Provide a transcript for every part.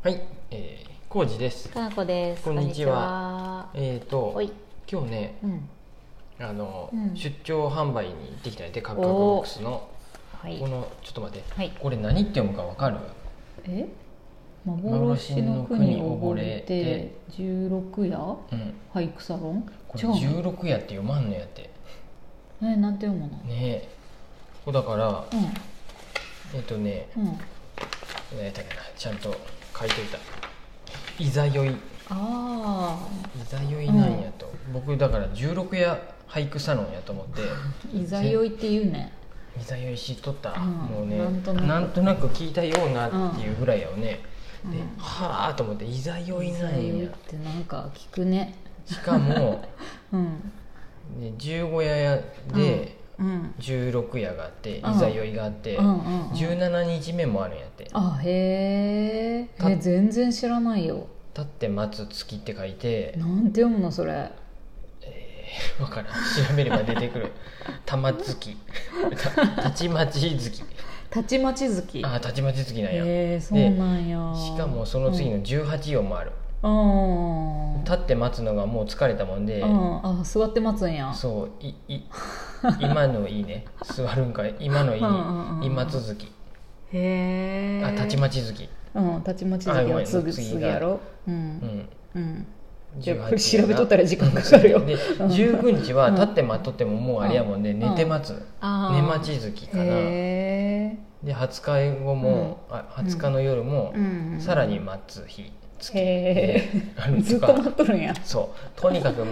はい、えー、コウジです。かなこです。こんにちはえっ、ー、と今日ね、うん、あの、うん出張販売に行ってきたんやて、カクカクボックスの。はいこ。の、ちょっと待って、はい。これ何って読むかわかる？え？幻の国溺れて十六夜？うん、俳句サロン？これ十六夜って読まんのやって。え、なんて読むの？ねえ。これだから、うえっ、とね、んうん。何やったっけな、ちゃんと書いといた。いざよい、いあざよいなんやと、僕だから十六夜俳句サロンやと思って。あ、いざよいって言うね。いざよい知っとった、うんもうねなんとなく聞いたようなっていうぐらいやよね、うんではあと思っていざよいなんいざよいっやてなんか聞くね。しかも、うん。ね、15夜でうん。16夜があって、うん。いざよいがあって、うんうんうん。17日目もあるんやって。あ、へえ。全然知らないよ。「立って待つ月」って書いてなんて読むのそれ？分からん。調べれば出てくる「玉月」た 「たちまち月。たちまち月」ああたちまち月なんや、へえ、そうなんや。しかもその次の18夜もある、うん。立って待つのがもう疲れたもんで、うん、あ座って待つんや。そういい 今のいいね。座るんかい。今のいいね。うんうんうん今続き。へえあたちまち続き。うんたちまちあごめん月は次が。次やろ。ううん。んうん。じゃあ18これ調べとったら時間かかるよ。でうん。19日はうん。立って待っとってももうあれやもんで、うん。寝て待つ、寝待ち月かな。でへ20日後も、あ20日の夜も、さらに待つ日月。へえずっと待っとるんや。そう。とにかく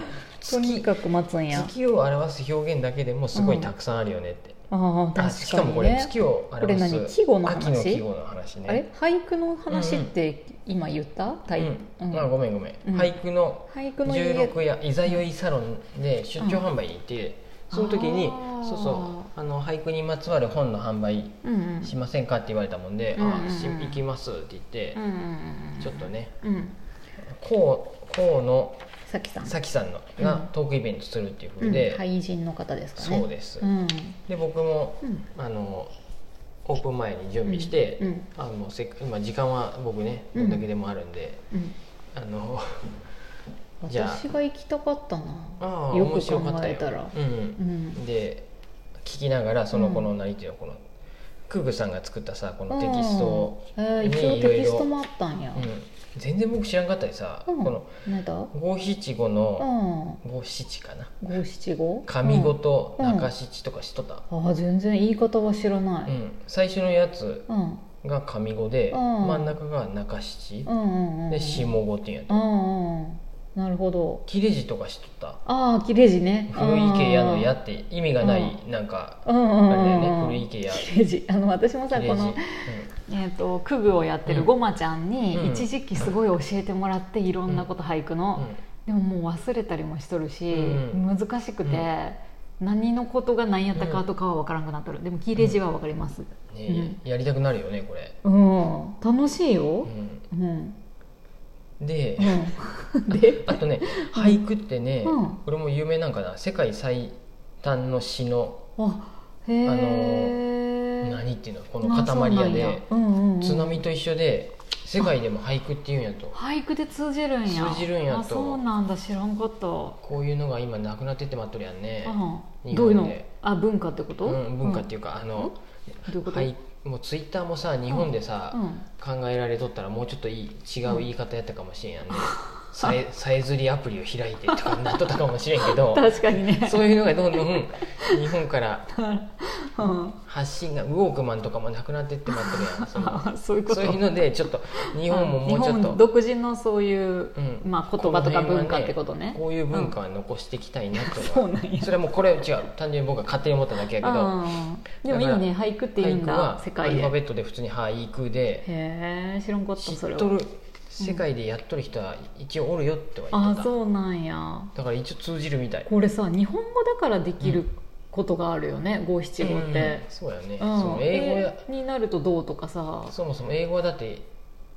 とに月かく待つんや。月を表す表現だけでもすごいたくさんあるよねって、ああ確あしかもこれかにね月をこれ表す何季語の話秋の季語の話ね。あれ？俳句の話って今言った？タイうん。うん。あごめんごめん、うん。俳句の俳句の家16夜いざよいサロンで出張販売に行って、その時にそうそうあの俳句にまつわる本の販売うんうん。しませんかって言われたもんで「うんうんうん。あし行きます」って言って、うんうんうんちょっとね。うん。河河野さきさん。咲さんのうん。がトークイベントするっていうふうで、俳人の方ですかね。そうです、うん。で僕もうん。あのオープン前に準備して、うん。あのせっ今時間は僕ねうん。どんだけでもあるんで、うん。あの じゃあ私が行きたかったな。ああよく面白かったよ。考えたらうん。うん。で聞きながらそのうん。この何ていうのこのクーグさんが作ったさこのテキストうんえー、に一応いろいろテキストもあったんや。うん全然僕知らんかったりさ、うん。この五七五うのん。五七かな。五七五？上五とうん。中七とか知っとった、ああ全然言い方は知らなうん。い最初のやつうん。が上五で、うん。真ん中が中七、うんうんうんで下五っていうんやと、うんうんなるほど。切れ字とか知っとった。ああ切れ字ね。古池屋の「屋」って意味がない、なんかうんうんうんあれだよね、うん古池屋切れ字。あの私もさこのえー、とクグをやってるごまちゃんにうん。一時期すごい教えてもらっていろんなこと俳句うん。の、でももう忘れたりもしとるし、うん。難しくて、何のことが何やったかとかは分からんくなっとる。でも切れ字は分かります、うん。ねやりたくなるよねこれ、うん。楽しいよ。う、ん。うん。で、うん、で？あとね俳句ってね、うん。これも有名なんかな。世界最短の詩の。あへえ何っていうのこの塊やで、うんうんうん、津波と一緒で世界でも俳句っていうんやと。俳句で通じるんや。通じるんやと。あそうなんだ。知らんかった。こういうのが今なくなってってまっとるやんね、うん、日どういうの？あ文化ってこと、うん、文化っていうか、あの、どういうこと、はいもうツイッターもさ日本でさ、うん。考えられとったらもうちょっといい違う言い方やったかもしれんやんね、さえさえずりアプリを開いてとかなっとったかもしれんけど 確かにね。そういうのがどんどん日本から うん。発信がウォークマンとかもなくなってってまってるやん。そういうこと。そういうのでちょっと日本ももうちょっと、独自のそういう、うん。まあ、言葉とか文化ってことね。こういう文化は残していきたいなとう。なんや。それはもうこれ違う。単純に僕が勝手に思っただけやけど。うんでもいいね。俳句って言うんだ。俳句は世界で。アルファベットで普通に俳句で。へえ知らんかった知それは。っとる世界でやっとる人は一応おるよっては言ってた。あそうなんや。だから一応通じるみたい。これさ日本語だからできることがあるよね五七五って。うん、そうやね、うん。その英語になるとどうとかさ。そもそも英語はだって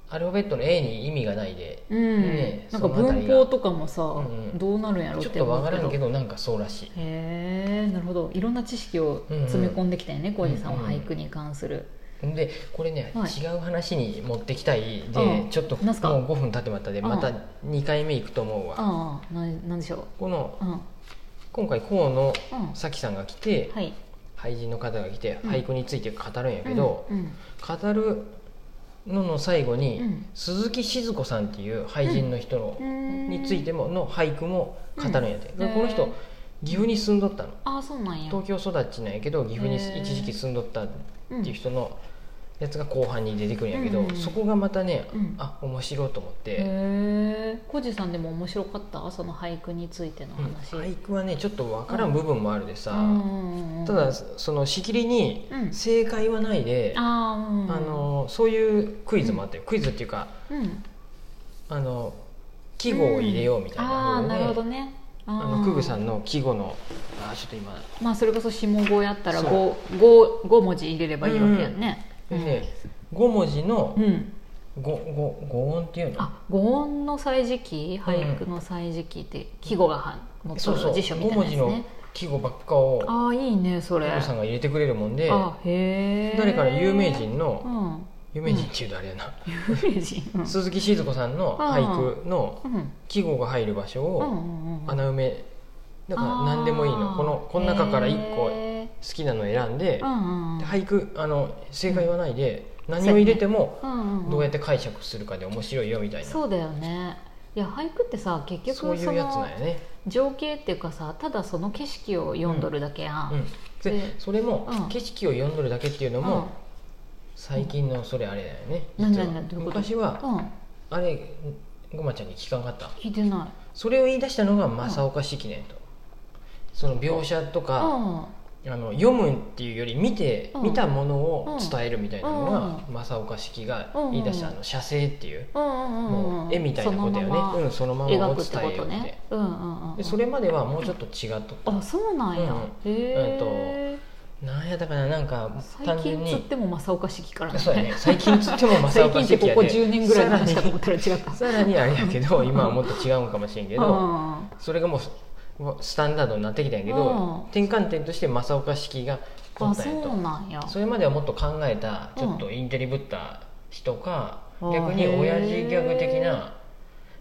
アルファベットの A に意味がないで、うん、ねなんか文法とかもさ、んうん。どうなるんやろっちょってとわからんけどどなんかそうらしい。へえなるほど。いろんな知識を詰め込んできたよね浩二、さんはうんうん。俳句に関する、でこれね、はい。違う話に持ってきたい。で、うん。ちょっともうなんすか？5分経ってまったでうん。また2回目いくと思うわ、ああななんでしょこのううん。今回河野うん。咲さんが来て、はい。俳人の方が来てうん。俳句について語るんやけど、語るのの最後に、うん。鈴木静子さんっていう俳人の人の、うん。についてもの俳句も語るんやて、この人岐阜に住んどったの。ああそうなんや。東京育ちなんやけど岐阜に一時期住んどったっていう人のやつが後半に出てくるんやけど、うんそこがまたね、うん。あ面白いと思って、へえ浩二さんでも面白かった？その俳句についてのうん。話、俳句はねちょっと分からん部分もあるでさ、うんただそのしきりにうん。正解はないで、あのそういうクイズもあって、クイズっていうかうん。あの季語を入れようみたいあなので、あなるほどねああのクグさんの季語のあちょっと今。まあそれこそ下語やったらそ 5, 5, 5文字入れればいいわけやんね、でね5文字のうん、5五五音っていうの？あ五音の歳時記俳句の歳時記って季語がは載ってそうそう。る辞書み5たいなやつ文字のね季語ばっかをああいいねそれ。さんが入れてくれるもんで誰から有名人のうん有名人っていうとあれやな、有名人。うん。鈴木静子さんの俳句のうん季語が入る場所を穴埋め。だから何でもいいの。このこの中から1個好きなの選んで俳句あの正解はないで何を入れてもどうやって解釈するかで面白いよみたいな。そうだよね。いや俳句ってさ結局そういうやつなんやね、情景っていうかさただその景色を読んどるだけやん、うん、それもうん。景色を読んどるだけっていうのも最近のそれあれだよね。実は何何何どういうこと？昔はうん、うん、あれごまちゃんに聞かんかった？聞いてない。それを言い出したのが正岡式年と。その描写とかうん。あの読むっていうより見てうん。見たものを伝えるみたいなのがう正岡式がうん言い出したあの写生っていうもう絵みたいなことだよね。そのまま。うんそのままを伝えようって。それまではもうちょっと違っとった。あそうなんや、うんへえなんやだからなんか単最純に。近つっても正岡式から。そうやね最近つっても正岡最近ってここ10年ぐらいの話かと思ったら違ったさらにあれやけど 今はもっと違うんかもしれんけどうん。それがもうスタンダードになってきたんやけどうん。転換点として正岡式がおあったんやと。そうなんや。それまではもっと考えたちょっとインテリぶった人か、逆に親父ギャグ的な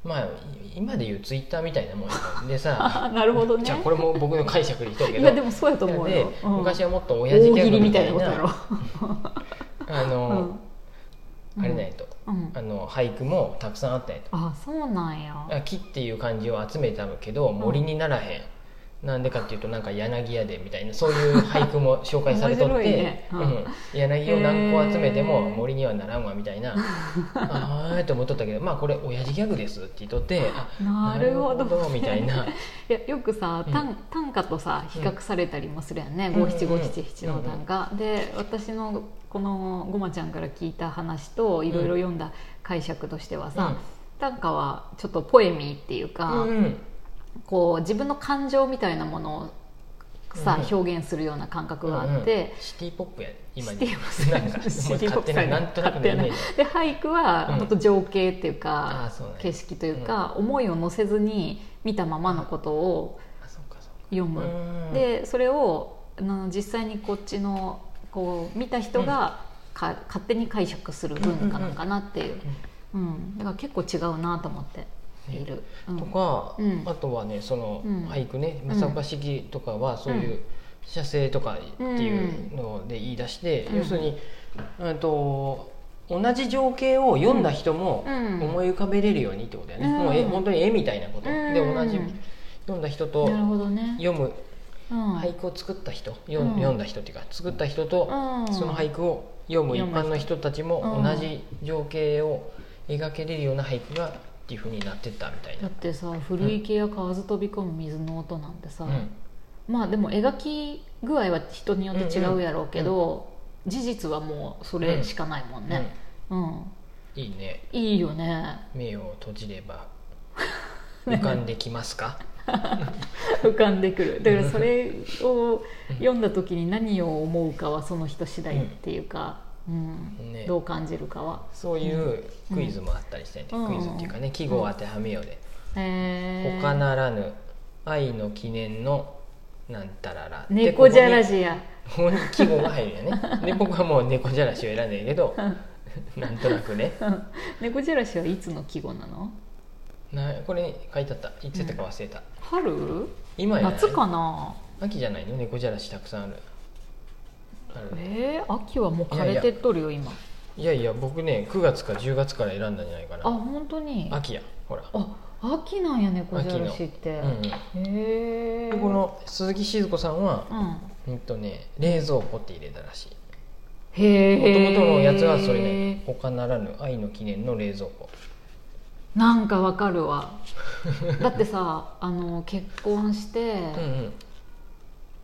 まあ今でいうツイッターみたいなもんやでさ あなるほどね。じゃあこれも僕の解釈で言ったけいど。やでもそうやと思うでよ、うん。昔はもっと親父ギャグみたいな。いなことやろ。あの、うん。あれなんやと、うん。あの俳句もたくさんあったんやと。あそうなんや。あ木っていう漢字を集めたけど森にならへん、なんでかっていうとなんか柳屋でみたいなそういう俳句も紹介されとって、ね。うん。うん。柳を何個集めても森にはならんわみたいなああって思っとったけどまあこれ親父ギャグですって言っとって あなるほど。みたいな。いやよくさうん。短短歌とさ比較されたりもするやんね。うん。五七五七七の短歌で私のこのごまちゃんから聞いた話といろいろ読んだ解釈としてはさ、短歌はちょっとポエミーっていうか、うんうんこう自分の感情みたいなものをさ、うん。表現するような感覚があって、シティポップや今に。シティポップ勝手ななんとなくで俳句はうん。本当情景っていうか、うね。景色というか、思いを乗せずに見たままのことを読む、うん。でそれをあの実際にこっちのこう見た人がか、勝手に解釈する文化なんかなっていう、うん。だから結構違うなと思っている、うん。とか、うん。あとはねそのうん。俳句ね。うん。正岡式とかはそういう写生とかっていうので言い出して、うん。要するに、うん、と同じ情景を読んだ人もうん。思い浮かべれるようにってことだよね、うん。もうえ本当に絵みたいなこと、うん。で同じ読んだ人と読むうん。俳句を作った人、読うんだ人っていうか作った人と、うん。その俳句を読む一般の人たちもうん。同じ情景を描けれるような俳句がっていうふうになってったみたいな。だっ。てさ古池や河津飛び込む水の音なんてさ、うん。まあでも描き具合は人によって違うやろうけど、事実はもうそれしかないもんね、うん。いいね。いいよね。目を閉じれば 浮かんできますか？浮かんでくる。だからそれを読んだ時に何を思うかはその人次第っていうか、うんね。どう感じるかは。そういうクイズもあったりして、ね。うん。クイズっていうかね季語を当てはめようで、へえ他ならぬ愛の記念のなんたらら。猫じゃらししや。ここに季語が入るよね。で僕はもう猫じゃらしを選んでるけど なんとなくね。猫じゃらしはいつの季語なの？なこれに書いてあった。いつやったか忘れた、春？今やない夏かな？秋じゃないの？猫じゃらしたくさんあるえー、秋はもう枯れてっとるよ今。いやいや僕ね9月か10月から選んだんじゃないかあな本当に？秋やほら。あ秋なんや猫じゃらしって、うんうん。へえでこの鈴木静子さんはうん。うんとね冷蔵庫って入れたらしい。へえもともとのやつはそれね他ならぬ愛の記念の冷蔵庫。なんかわかるわ。だってさあの結婚して、うんうん。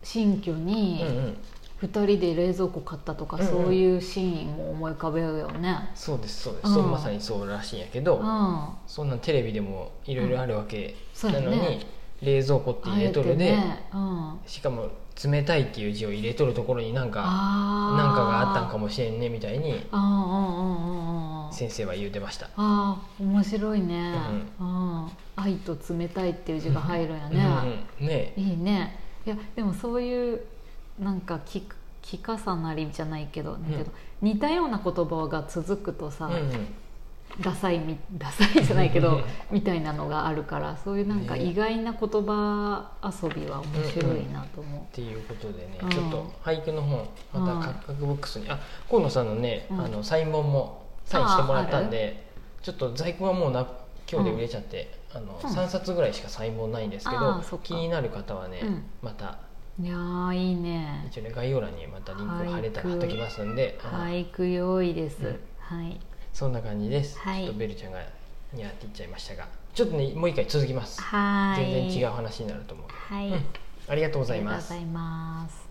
新居にうんうん2人で冷蔵庫買ったとか、うんうん。そういうシーンを思い浮かべるよね。そうですそうです、うん。そうまさにそうらしいんやけど、うん。そんなんテレビでもいろいろあるわけなのに、冷蔵庫って入れとるで、てね。うん、しかも冷たいっていう字を入れとるところになんかなんかがあったんかもしれんねみたいに先生は言うてました。あー面白いね、うん。愛と冷たいっていう字が入るんやね、うんうん。ね。いいね。いやでもそういうなんか聞く聞かさなりじゃないけど、似たような言葉が続くとさ、うんうん。ダサいみ ダサいじゃないけうん。どみたいなのがあるからそういうなんかね。意外な言葉遊びは面白いなと思っていうことでね、うん。ちょっと俳句の本またカクカクボックスに、あ河野さんのね、うん。あのサイン本もサインしてもらったんでちょっと在庫はもうな今日で売れちゃって、あのうん3冊ぐらいしかサイン本ないんですけあど気になる方はね、うん。またういやーいいね。一応ね概要欄にまたリンクを貼れたら貼っときますんで、うん俳句良いです、うん。はい。そんな感じです、はい。ちょっとベルちゃんがにゃって言っちゃいましたが。ちょっとねもう一回続きます。はい。全然違う話になると思うはい、うん。ありがとうございありがますとうございます